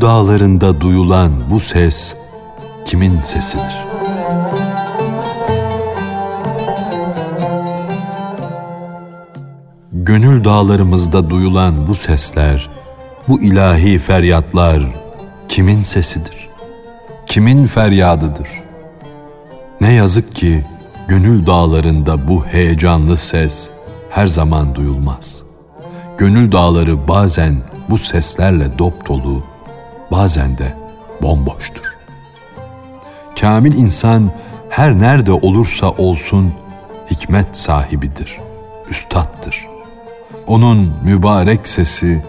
Dağlarında duyulan bu ses kimin sesidir? Gönül dağlarımızda duyulan bu sesler, bu ilahi feryatlar kimin sesidir? Kimin feryadıdır? Ne yazık ki gönül dağlarında bu heyecanlı ses her zaman duyulmaz. Gönül dağları bazen bu seslerle dop dolu, bazen de bomboştur. Kamil insan her nerede olursa olsun hikmet sahibidir, üstattır. Onun mübarek sesi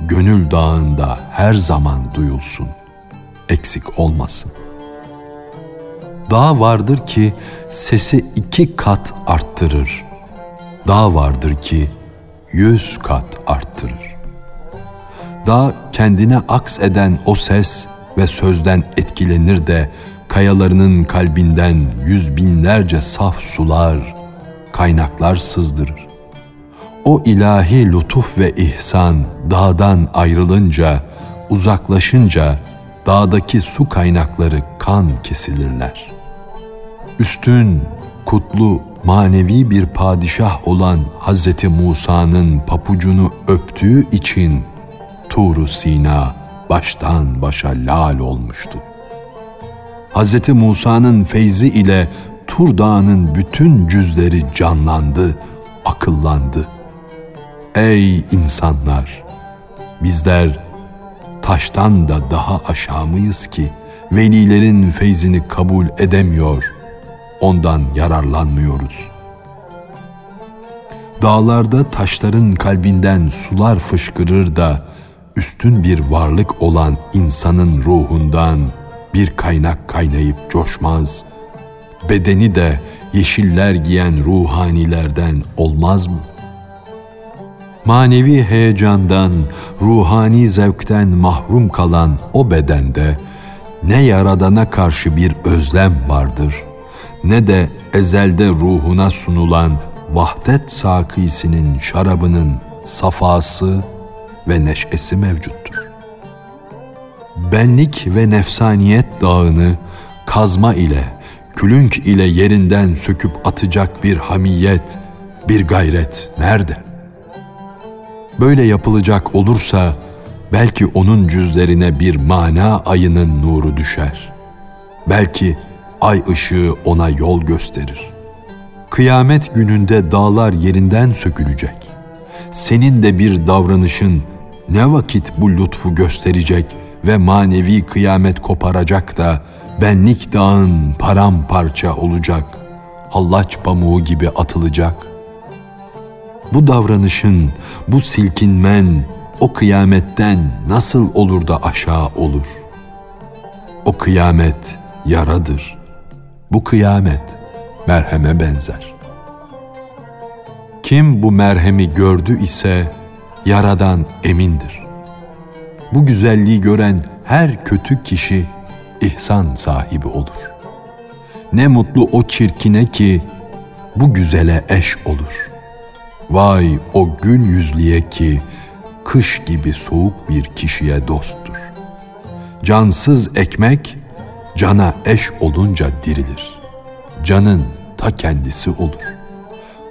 gönül dağında her zaman duyulsun, eksik olmasın. Dağ vardır ki sesi iki kat arttırır. Dağ vardır ki yüz kat arttırır. Dağ kendine aks eden o ses ve sözden etkilenir de kayalarının kalbinden yüz binlerce saf sular, kaynaklar sızdırır. O ilahi lütuf ve ihsan dağdan ayrılınca, uzaklaşınca dağdaki su kaynakları kan kesilirler. Üstün, kutlu, manevi bir padişah olan Hz. Musa'nın papucunu öptüğü için Tur Sina baştan başa lal olmuştu. Hz. Musa'nın feyzi ile Tur Dağı'nın bütün cüzleri canlandı, akıllandı. Ey insanlar! Bizler taştan da daha aşağı mıyız ki velilerin feyzini kabul edemiyor, ondan yararlanmıyoruz. Dağlarda taşların kalbinden sular fışkırır da üstün bir varlık olan insanın ruhundan bir kaynak kaynayıp coşmaz. Bedeni de yeşiller giyen ruhanilerden olmaz mı? Manevi heyecandan, ruhani zevkten mahrum kalan o bedende ne yaradana karşı bir özlem vardır, ne de ezelde ruhuna sunulan vahdet sakisinin şarabının safası ve neşesi mevcuttur. Benlik ve nefsaniyet dağını kazma ile, külünk ile yerinden söküp atacak bir hamiyet, bir gayret nerede? Böyle yapılacak olursa belki onun cüzlerine bir mana ayının nuru düşer. Belki ay ışığı ona yol gösterir. Kıyamet gününde dağlar yerinden sökülecek. Senin de bir davranışın ne vakit bu lütfu gösterecek ve manevi kıyamet koparacak da benlik dağın paramparça olacak, hallaç pamuğu gibi atılacak. Bu davranışın, bu silkinmen o kıyametten nasıl olur da aşağı olur? O kıyamet yaradır. Bu kıyamet merheme benzer. Kim bu merhemi gördü ise yaradan emindir. Bu güzelliği gören her kötü kişi ihsan sahibi olur. Ne mutlu o çirkine ki bu güzele eş olur. Vay o gül yüzlüye ki kış gibi soğuk bir kişiye dosttur. Cansız ekmek cana eş olunca dirilir. Canın ta kendisi olur.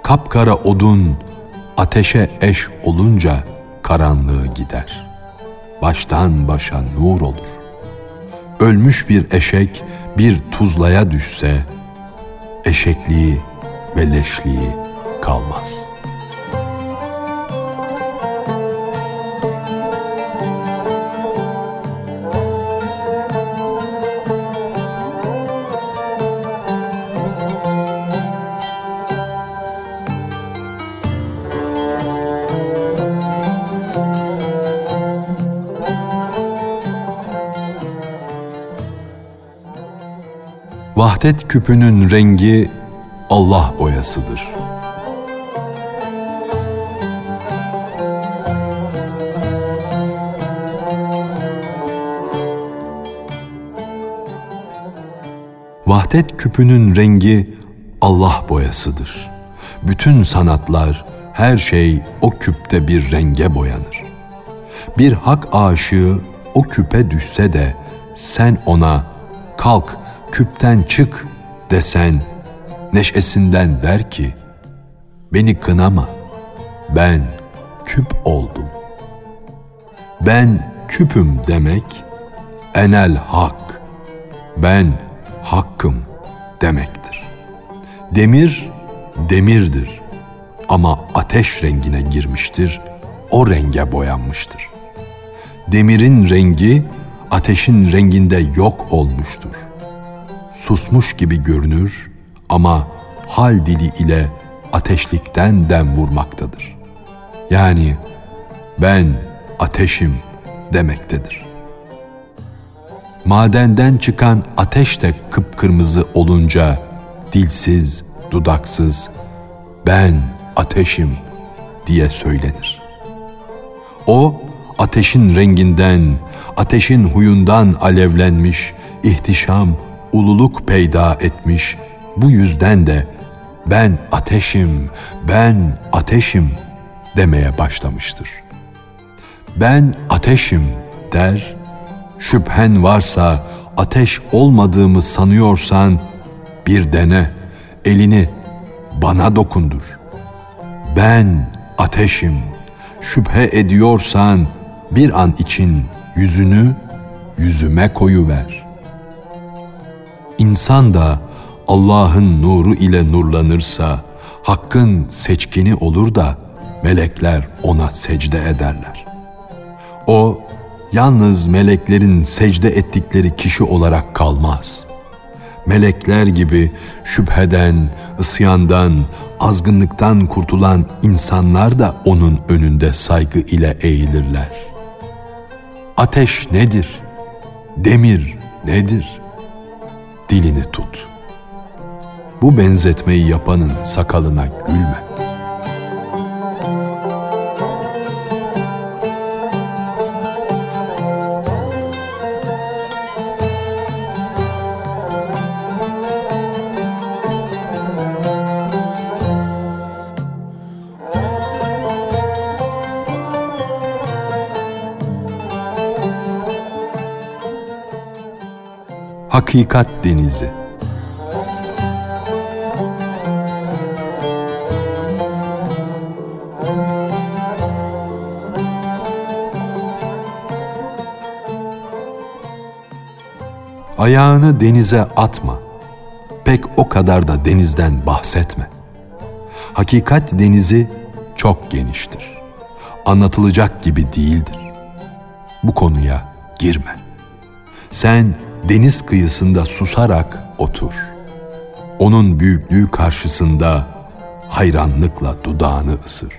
Kapkara odun ateşe eş olunca karanlığı gider. Baştan başa nur olur. Ölmüş bir eşek bir tuzlaya düşse eşekliği ve leşliği kalmaz.'' Vahdet küpünün rengi Allah boyasıdır. Vahdet küpünün rengi Allah boyasıdır. Bütün sanatlar, her şey o küpte bir renge boyanır. Bir hak aşığı o küpe düşse de sen ona kalk küpten çık desen neşesinden der ki beni kınama ben küp oldum. Ben küpüm demek enel hak ben hakkım demektir. Demir demirdir ama ateş rengine girmiştir, o renge boyanmıştır. Demirin rengi ateşin renginde yok olmuştur. Susmuş gibi görünür ama hal dili ile ateşlikten dem vurmaktadır. Yani ben ateşim demektedir. Madenden çıkan ateş de kıpkırmızı olunca dilsiz, dudaksız ben ateşim diye söylenir. O ateşin renginden, ateşin huyundan alevlenmiş, ihtişam, ululuk peyda etmiş. Bu yüzden de ben ateşim, ben ateşim demeye başlamıştır. Ben ateşim der, şüphen varsa ateş olmadığımı sanıyorsan bir dene, elini bana dokundur. Ben ateşim, şüphe ediyorsan bir an için yüzünü yüzüme koyuver. İnsan da Allah'ın nuru ile nurlanırsa, hakkın seçkini olur da melekler ona secde ederler. O yalnız meleklerin secde ettikleri kişi olarak kalmaz. Melekler gibi şüpheden, ısyandan, azgınlıktan kurtulan insanlar da onun önünde saygı ile eğilirler. Ateş nedir? Demir nedir? Dilini tut. Bu benzetmeyi yapanın sakalına gülme. Hakikat Denizi Ayağını denize atma. Pek o kadar da denizden bahsetme. Hakikat denizi çok geniştir. Anlatılacak gibi değildir. Bu konuya girme. Sen deniz kıyısında susarak otur. Onun büyüklüğü karşısında hayranlıkla dudağını ısır.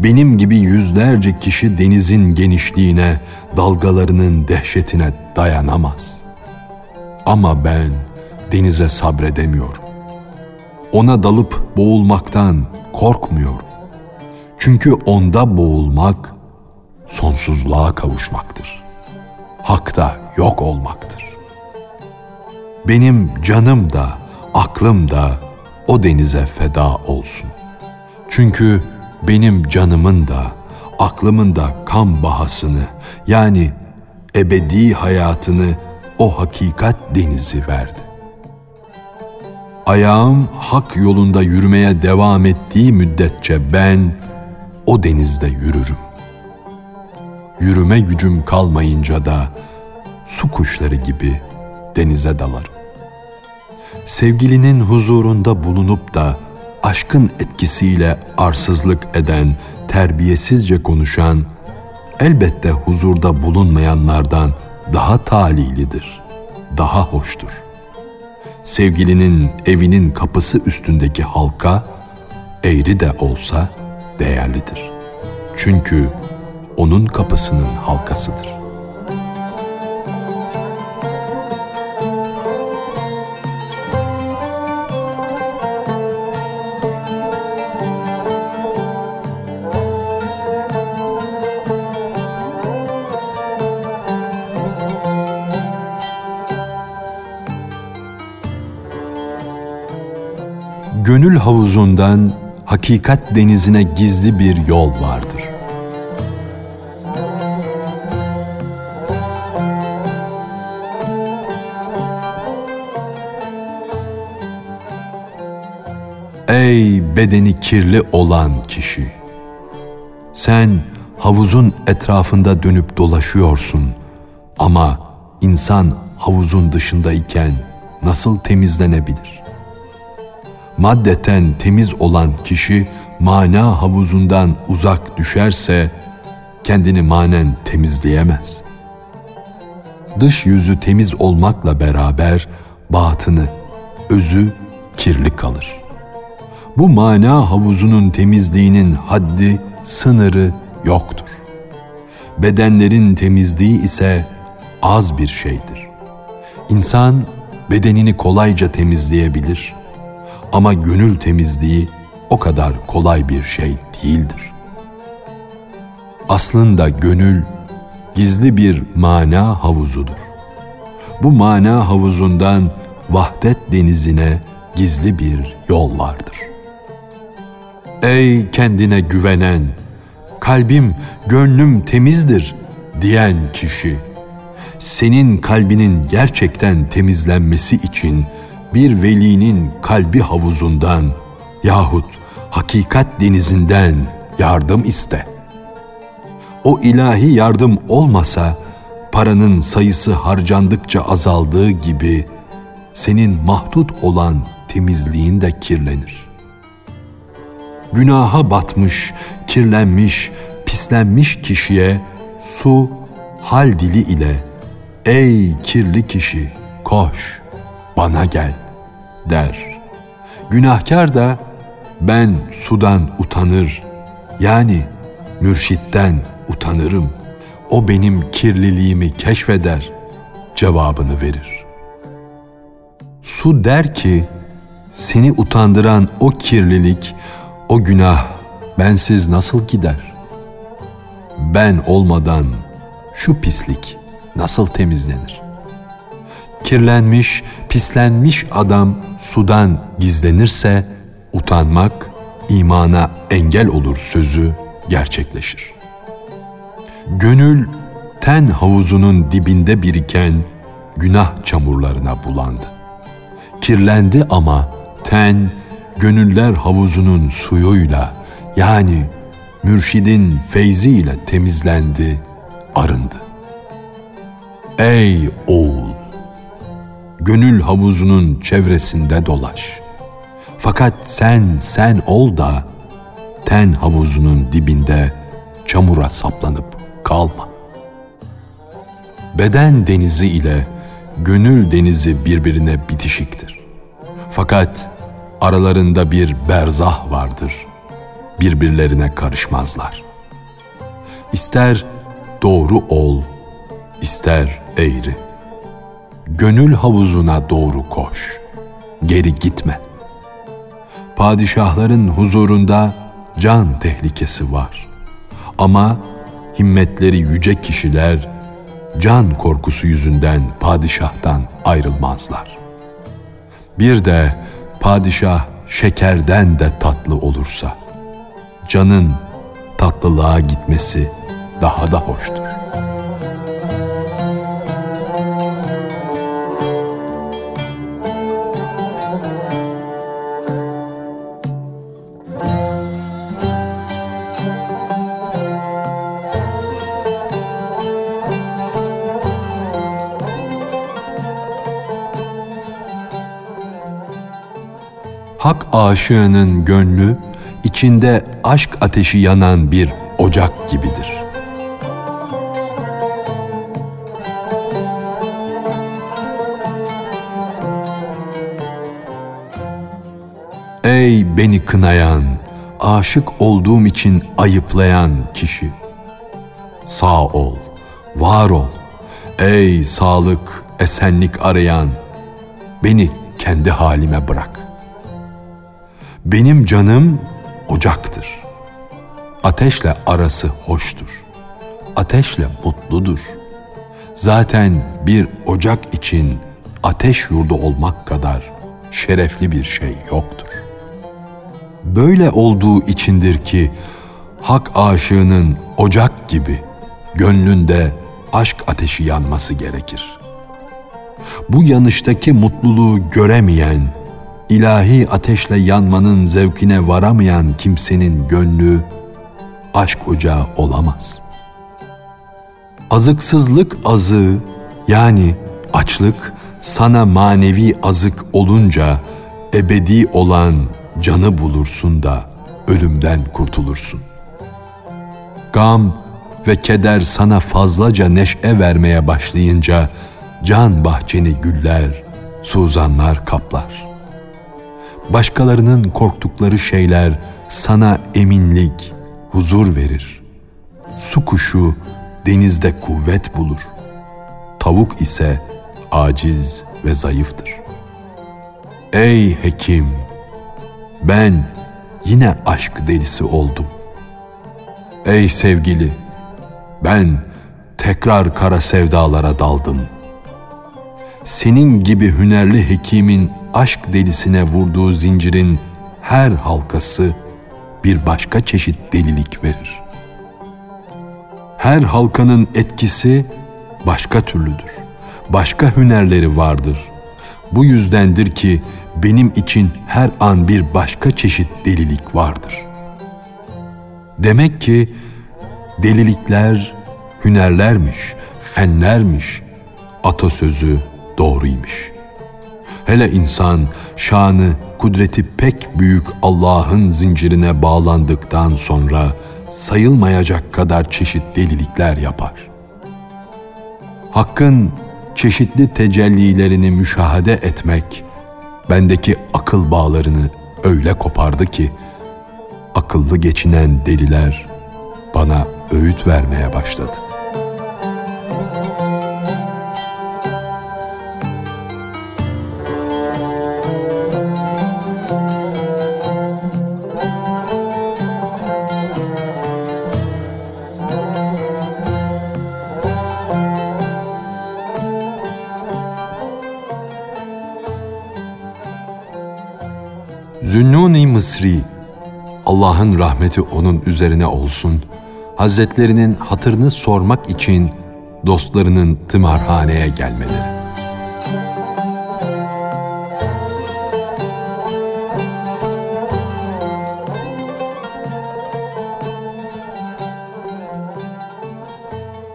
Benim gibi yüzlerce kişi denizin genişliğine, dalgalarının dehşetine dayanamaz. Ama ben denize sabredemiyorum. Ona dalıp boğulmaktan korkmuyorum. Çünkü onda boğulmak sonsuzluğa kavuşmaktır. Hakta yok olmaktır. Benim canım da, aklım da o denize feda olsun. Çünkü benim canımın da, aklımın da kan bahasını yani ebedi hayatını o hakikat denizi verdi. Ayağım hak yolunda yürümeye devam ettiği müddetçe ben o denizde yürürüm. Yürüme gücüm kalmayınca da su kuşları gibi denize dalarım. Sevgilinin huzurunda bulunup da aşkın etkisiyle arsızlık eden, terbiyesizce konuşan, elbette huzurda bulunmayanlardan daha talilidir, daha hoştur. Sevgilinin evinin kapısı üstündeki halka, eğri de olsa değerlidir. Çünkü onun kapısının halkasıdır. gönül havuzundan hakikat denizine gizli bir yol vardır. Ey bedeni kirli olan kişi! Sen havuzun etrafında dönüp dolaşıyorsun ama insan havuzun dışındayken nasıl temizlenebilir? Maddeten temiz olan kişi mana havuzundan uzak düşerse kendini manen temizleyemez. Dış yüzü temiz olmakla beraber batını, özü kirli kalır. Bu mana havuzunun temizliğinin haddi, sınırı yoktur. Bedenlerin temizliği ise az bir şeydir. İnsan bedenini kolayca temizleyebilir ama gönül temizliği o kadar kolay bir şey değildir. Aslında gönül gizli bir mana havuzudur. Bu mana havuzundan vahdet denizine gizli bir yol vardır. Ey kendine güvenen, kalbim, gönlüm temizdir diyen kişi, senin kalbinin gerçekten temizlenmesi için bir velinin kalbi havuzundan yahut hakikat denizinden yardım iste. O ilahi yardım olmasa paranın sayısı harcandıkça azaldığı gibi senin mahdut olan temizliğin de kirlenir. Günaha batmış, kirlenmiş, pislenmiş kişiye su hal dili ile ''Ey kirli kişi, koş, bana gel.'' der. Günahkar da ben sudan utanır, yani mürşitten utanırım. O benim kirliliğimi keşfeder, cevabını verir. Su der ki, seni utandıran o kirlilik, o günah bensiz nasıl gider? Ben olmadan şu pislik nasıl temizlenir? Kirlenmiş, pislenmiş adam sudan gizlenirse utanmak imana engel olur sözü gerçekleşir. Gönül ten havuzunun dibinde biriken günah çamurlarına bulandı. Kirlendi ama ten gönüller havuzunun suyuyla yani mürşidin feyziyle temizlendi, arındı. Ey oğul! Gönül havuzunun çevresinde dolaş. Fakat sen sen ol da ten havuzunun dibinde çamura saplanıp kalma. Beden denizi ile gönül denizi birbirine bitişiktir. Fakat aralarında bir berzah vardır. Birbirlerine karışmazlar. İster doğru ol, ister eğri. Gönül havuzuna doğru koş. Geri gitme. Padişahların huzurunda can tehlikesi var. Ama himmetleri yüce kişiler can korkusu yüzünden padişahtan ayrılmazlar. Bir de padişah şekerden de tatlı olursa, canın tatlılığa gitmesi daha da hoştur. Aşığının gönlü içinde aşk ateşi yanan bir ocak gibidir. Ey beni kınayan, aşık olduğum için ayıplayan kişi. Sağ ol, var ol. Ey sağlık, esenlik arayan, beni kendi halime bırak.'' Benim canım ocaktır. Ateşle arası hoştur. Ateşle mutludur. Zaten bir ocak için ateş yurdu olmak kadar şerefli bir şey yoktur. Böyle olduğu içindir ki hak aşığının ocak gibi gönlünde aşk ateşi yanması gerekir. Bu yanıştaki mutluluğu göremeyen ilahi ateşle yanmanın zevkine varamayan kimsenin gönlü aşk ocağı olamaz. Azıksızlık azı yani açlık sana manevi azık olunca ebedi olan canı bulursun da ölümden kurtulursun. Gam ve keder sana fazlaca neşe vermeye başlayınca can bahçeni güller, suzanlar kaplar. Başkalarının korktukları şeyler sana eminlik, huzur verir. Su kuşu denizde kuvvet bulur. Tavuk ise aciz ve zayıftır. Ey hekim! Ben yine aşk delisi oldum. Ey sevgili! Ben tekrar kara sevdalara daldım. Senin gibi hünerli hekimin aşk delisine vurduğu zincirin her halkası bir başka çeşit delilik verir. Her halkanın etkisi başka türlüdür. Başka hünerleri vardır. Bu yüzdendir ki benim için her an bir başka çeşit delilik vardır. Demek ki delilikler hünerlermiş, fenlermiş. Atasözü doğruymuş. Hele insan şanı, kudreti pek büyük Allah'ın zincirine bağlandıktan sonra sayılmayacak kadar çeşit delilikler yapar. Hakkın çeşitli tecellilerini müşahede etmek bendeki akıl bağlarını öyle kopardı ki akıllı geçinen deliler bana öğüt vermeye başladı. Allah'ın rahmeti onun üzerine olsun, Hazretlerinin hatırını sormak için dostlarının tımarhaneye gelmeleri.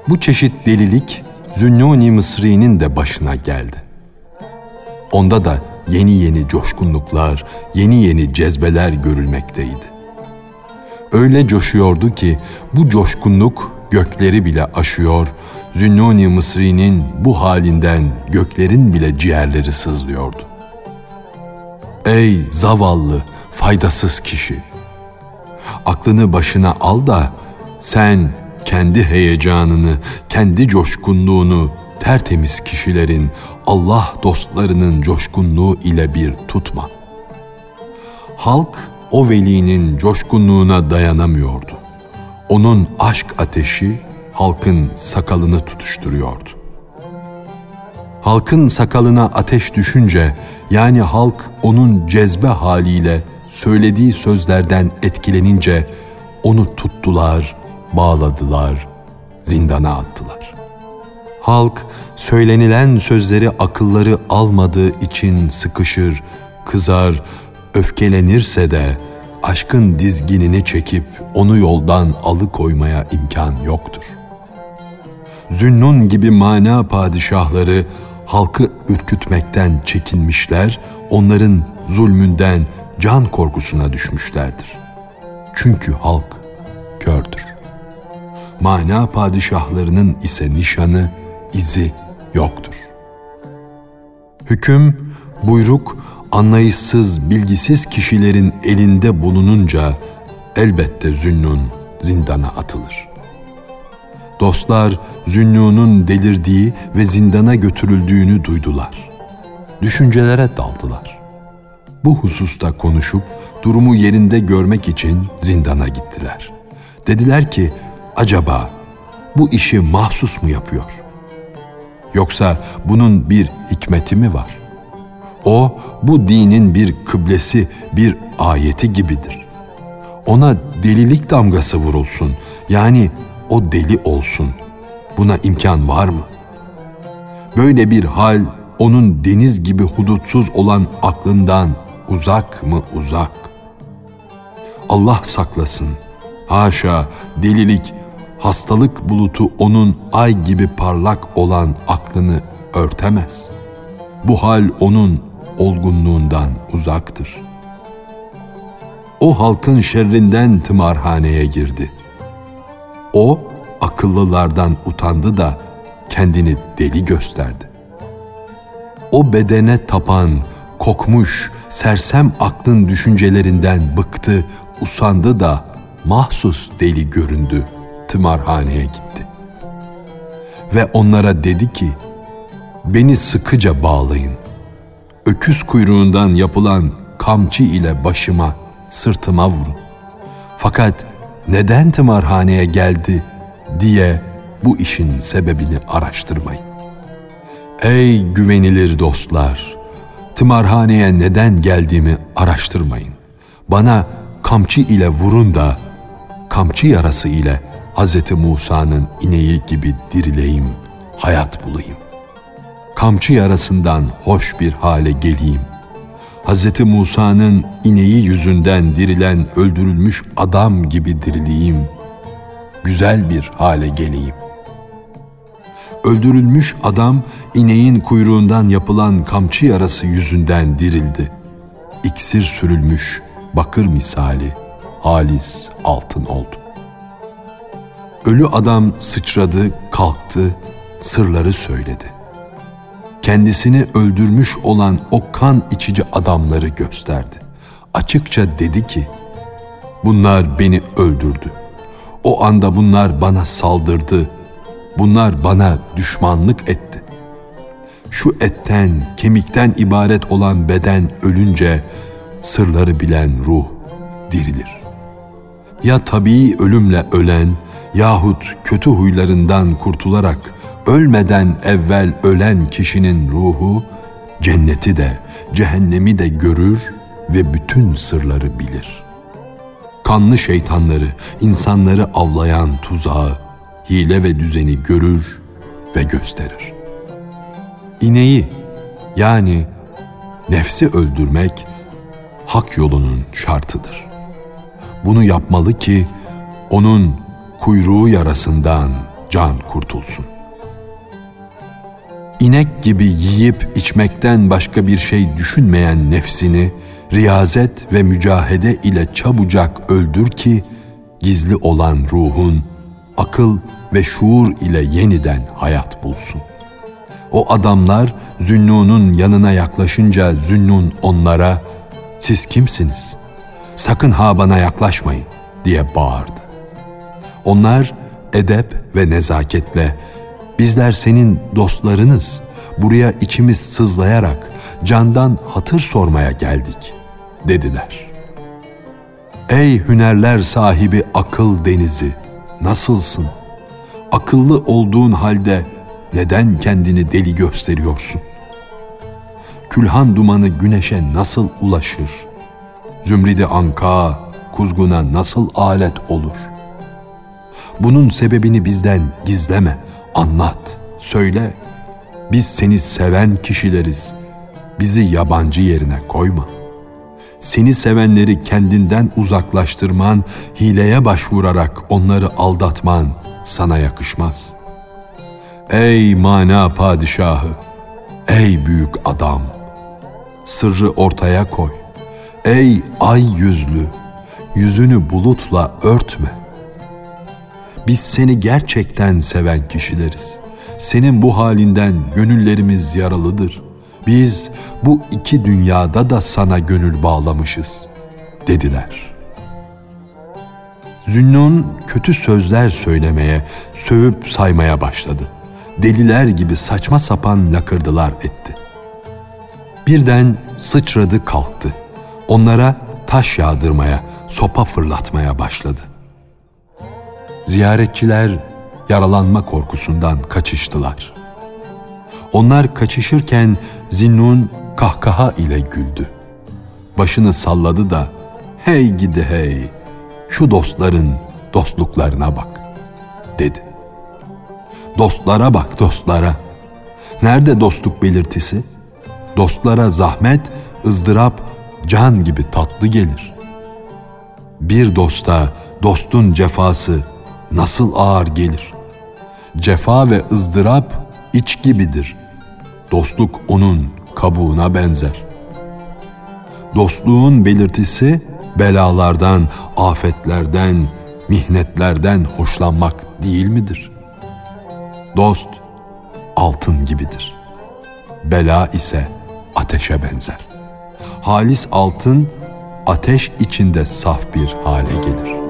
Bu çeşit delilik Zünnuni Mısri'nin de başına geldi. Onda da yeni yeni coşkunluklar, yeni yeni cezbeler görülmekteydi. Öyle coşuyordu ki bu coşkunluk gökleri bile aşıyor, Zünnuni Mısri'nin bu halinden göklerin bile ciğerleri sızlıyordu. Ey zavallı, faydasız kişi! Aklını başına al da sen kendi heyecanını, kendi coşkunluğunu tertemiz kişilerin, Allah dostlarının coşkunluğu ile bir tutma. Halk o velinin coşkunluğuna dayanamıyordu. Onun aşk ateşi halkın sakalını tutuşturuyordu. Halkın sakalına ateş düşünce yani halk onun cezbe haliyle söylediği sözlerden etkilenince onu tuttular, bağladılar, zindana attılar. Halk söylenilen sözleri akılları almadığı için sıkışır, kızar, öfkelenirse de aşkın dizginini çekip onu yoldan alıkoymaya imkan yoktur. Zünnun gibi mana padişahları halkı ürkütmekten çekinmişler, onların zulmünden can korkusuna düşmüşlerdir. Çünkü halk kördür. Mana padişahlarının ise nişanı, izi yoktur. Hüküm, buyruk anlayışsız, bilgisiz kişilerin elinde bulununca elbette Zünnun zindana atılır. Dostlar Zünnun'un delirdiği ve zindana götürüldüğünü duydular. Düşüncelere daldılar. Bu hususta konuşup durumu yerinde görmek için zindana gittiler. Dediler ki acaba bu işi mahsus mu yapıyor? Yoksa bunun bir hikmeti mi var? O bu dinin bir kıblesi, bir ayeti gibidir. Ona delilik damgası vurulsun. Yani o deli olsun. Buna imkan var mı? Böyle bir hal onun deniz gibi hudutsuz olan aklından uzak mı uzak. Allah saklasın. Haşa delilik, hastalık bulutu onun ay gibi parlak olan aklını örtemez. Bu hal onun olgunluğundan uzaktır. O halkın şerrinden tımarhaneye girdi. O akıllılardan utandı da kendini deli gösterdi. O bedene tapan, kokmuş, sersem aklın düşüncelerinden bıktı, usandı da mahsus deli göründü, tımarhaneye gitti. Ve onlara dedi ki, beni sıkıca bağlayın. Öküz kuyruğundan yapılan kamçı ile başıma, sırtıma vurun. Fakat neden tımarhaneye geldi diye bu işin sebebini araştırmayın. Ey güvenilir dostlar! Tımarhaneye neden geldiğimi araştırmayın. Bana kamçı ile vurun da kamçı yarası ile Hz. Musa'nın ineği gibi dirileyim, hayat bulayım. Kamçı yarasından hoş bir hale geleyim. Hz. Musa'nın ineği yüzünden dirilen öldürülmüş adam gibi dirileyim. Güzel bir hale geleyim. Öldürülmüş adam ineğin kuyruğundan yapılan kamçı yarası yüzünden dirildi. İksir sürülmüş bakır misali halis altın oldu. Ölü adam sıçradı, kalktı, sırları söyledi. Kendisini öldürmüş olan o kan içici adamları gösterdi. Açıkça dedi ki, bunlar beni öldürdü. O anda bunlar bana saldırdı. Bunlar bana düşmanlık etti. Şu etten, kemikten ibaret olan beden ölünce sırları bilen ruh dirilir. Ya tabii ölümle ölen yahut kötü huylarından kurtularak ölmeden evvel ölen kişinin ruhu cenneti de cehennemi de görür ve bütün sırları bilir. Kanlı şeytanları, insanları avlayan tuzağı, hile ve düzeni görür ve gösterir. İneği yani nefsi öldürmek hak yolunun şartıdır. Bunu yapmalı ki onun kuyruğu yarasından can kurtulsun. İnek gibi yiyip içmekten başka bir şey düşünmeyen nefsini riyazet ve mücahede ile çabucak öldür ki gizli olan ruhun akıl ve şuur ile yeniden hayat bulsun. O adamlar Zünnun'un yanına yaklaşınca Zünnun onlara siz kimsiniz? Sakın ha bana yaklaşmayın diye bağırdı. Onlar edep ve nezaketle bizler senin dostlarınız. Buraya içimiz sızlayarak candan hatır sormaya geldik dediler. Ey hünerler sahibi akıl denizi nasılsın? Akıllı olduğun halde neden kendini deli gösteriyorsun? Külhan dumanı güneşe nasıl ulaşır? Zümridi anka, kuzguna nasıl alet olur? Bunun sebebini bizden gizleme, anlat, söyle. Biz seni seven kişileriz. Bizi yabancı yerine koyma. Seni sevenleri kendinden uzaklaştırman, hileye başvurarak onları aldatman sana yakışmaz. Ey mana padişahı, ey büyük adam.'' sırrı ortaya koy. Ey ay yüzlü, yüzünü bulutla örtme. Biz seni gerçekten seven kişileriz. Senin bu halinden gönüllerimiz yaralıdır. Biz bu iki dünyada da sana gönül bağlamışız, dediler. Zünnun kötü sözler söylemeye, sövüp saymaya başladı. Deliler gibi saçma sapan lakırdılar etti. Birden sıçradı kalktı. Onlara taş yağdırmaya, sopa fırlatmaya başladı. Ziyaretçiler yaralanma korkusundan kaçıştılar. Onlar kaçışırken Zinnun kahkaha ile güldü. Başını salladı da hey gidi hey şu dostların dostluklarına bak dedi. Dostlara bak dostlara. Nerede dostluk belirtisi? Dostlara zahmet, ızdırap, can gibi tatlı gelir. Bir dosta dostun cefası nasıl ağır gelir? Cefa ve ızdırap iç gibidir. Dostluk onun kabuğuna benzer. Dostluğun belirtisi belalardan, afetlerden, mihnetlerden hoşlanmak değil midir? Dost altın gibidir. Bela ise ateşe benzer. Halis altın ateş içinde saf bir hale gelir.''